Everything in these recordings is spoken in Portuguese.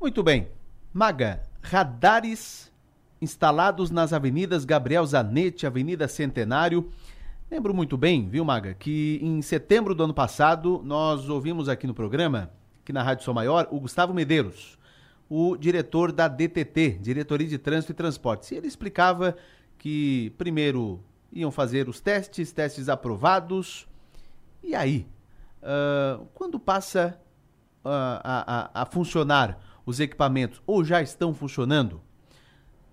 Muito bem. Maga, radares instalados nas avenidas Gabriel Zanetti, Avenida Centenário. Lembro muito bem, viu, Maga, que em setembro do ano passado nós ouvimos aqui no programa, aqui na Rádio Sou Maior, o Gustavo Medeiros, o diretor da DTT, Diretoria de Trânsito e Transportes. E ele explicava que primeiro iam fazer os testes, testes aprovados. E aí, uh, quando passa uh, a, a, a funcionar os equipamentos, ou já estão funcionando?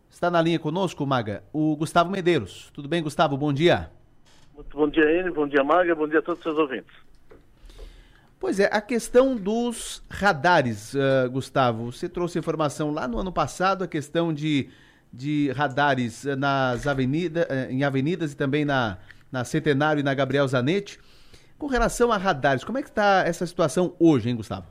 Está na linha conosco, Maga, o Gustavo Medeiros. Tudo bem, Gustavo? Bom dia. Muito bom dia, Enio. Bom dia, Maga. Bom dia a todos os seus ouvintes. Pois é, a questão dos radares, uh, Gustavo. Você trouxe informação lá no ano passado, a questão de de radares eh, nas avenida, eh, em avenidas e também na, na Centenário e na Gabriel Zanetti. Com relação a radares, como é que está essa situação hoje, hein, Gustavo?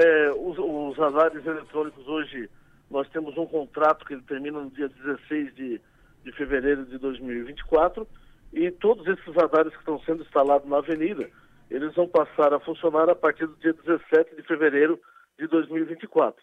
É, os, os, radares eletrônicos hoje, nós temos um contrato que ele termina no dia 16 de, de fevereiro de 2024 e todos esses radares que estão sendo instalados na avenida, eles vão passar a funcionar a partir do dia 17 de fevereiro de 2024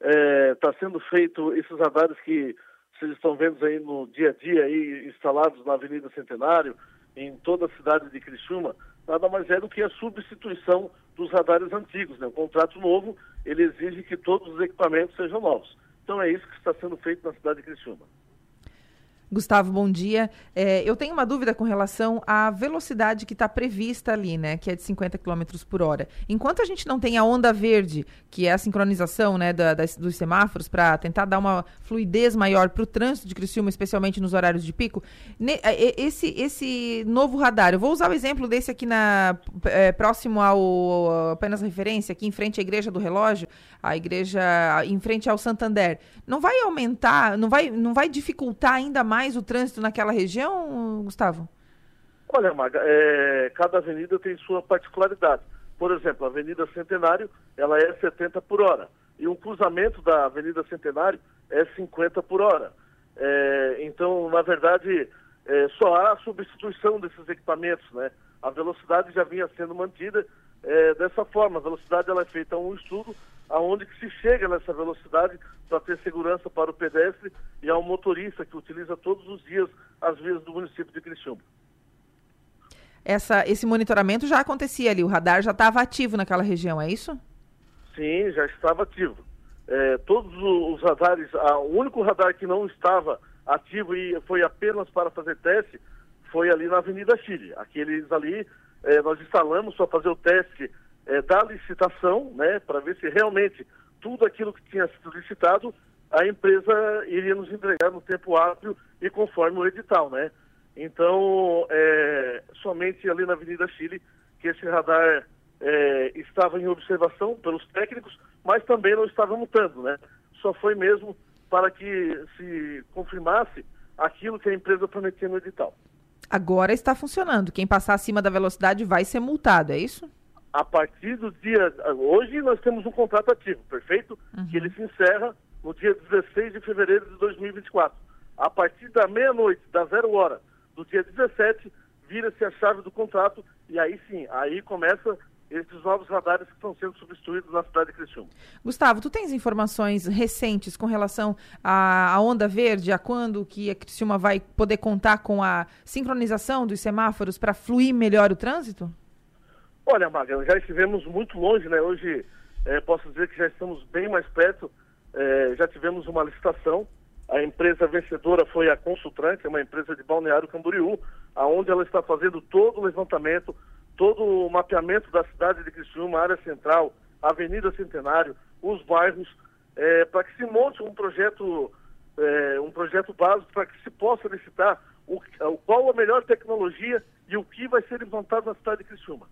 está é, tá sendo feito esses radares que vocês estão vendo aí no dia a dia aí instalados na Avenida Centenário, em toda a cidade de Criciúma, nada mais é do que a substituição dos radares antigos. Né? O contrato novo ele exige que todos os equipamentos sejam novos. Então é isso que está sendo feito na cidade de Criciúma. Gustavo, bom dia. É, eu tenho uma dúvida com relação à velocidade que está prevista ali, né? Que é de 50 km por hora. Enquanto a gente não tem a onda verde, que é a sincronização né, da, das, dos semáforos, para tentar dar uma fluidez maior para o trânsito de Criciúma, especialmente nos horários de pico, ne, esse, esse novo radar, eu vou usar o exemplo desse aqui na, é, próximo ao apenas referência, aqui em frente à Igreja do Relógio, a igreja em frente ao Santander. Não vai aumentar, não vai, não vai dificultar ainda mais mais o trânsito naquela região, Gustavo? Olha, Maga, é, cada avenida tem sua particularidade. Por exemplo, a Avenida Centenário, ela é 70 por hora. E um cruzamento da Avenida Centenário é 50 por hora. É, então, na verdade, é, só há substituição desses equipamentos, né? A velocidade já vinha sendo mantida é, dessa forma. A velocidade ela é feita um estudo aonde que se chega nessa velocidade para ter segurança para o pedestre e ao motorista que utiliza todos os dias as vias do município de Criciúma. Essa, esse monitoramento já acontecia ali, o radar já estava ativo naquela região, é isso? Sim, já estava ativo. É, todos os radares, a, o único radar que não estava ativo e foi apenas para fazer teste foi ali na Avenida Chile. Aqueles ali é, nós instalamos para fazer o teste é, da licitação, né, para ver se realmente tudo aquilo que tinha sido licitado, a empresa iria nos entregar no tempo hábil e conforme o edital, né? Então, é, somente ali na Avenida Chile que esse radar é, estava em observação pelos técnicos, mas também não estava mutando, né? Só foi mesmo para que se confirmasse aquilo que a empresa prometia no edital. Agora está funcionando. Quem passar acima da velocidade vai ser multado, é isso? A partir do dia. Hoje nós temos um contrato ativo, perfeito? Uhum. Que ele se encerra no dia 16 de fevereiro de 2024. A partir da meia-noite, da zero hora do dia 17, vira-se a chave do contrato e aí sim, aí começa esses novos radares que estão sendo substituídos na cidade de Criciúma. Gustavo, tu tens informações recentes com relação à, à onda verde, a quando que a Criciúma vai poder contar com a sincronização dos semáforos para fluir melhor o trânsito? Olha, Maga, já estivemos muito longe, né? Hoje é, posso dizer que já estamos bem mais perto, é, já tivemos uma licitação, a empresa vencedora foi a Consultrante, é uma empresa de Balneário Camboriú, aonde ela está fazendo todo o levantamento todo o mapeamento da cidade de Criciúma, área central, Avenida Centenário, os bairros, para que se monte um projeto, um projeto básico para que se possa licitar o, qual a melhor tecnologia e o que vai ser implantado na cidade de Criciúma.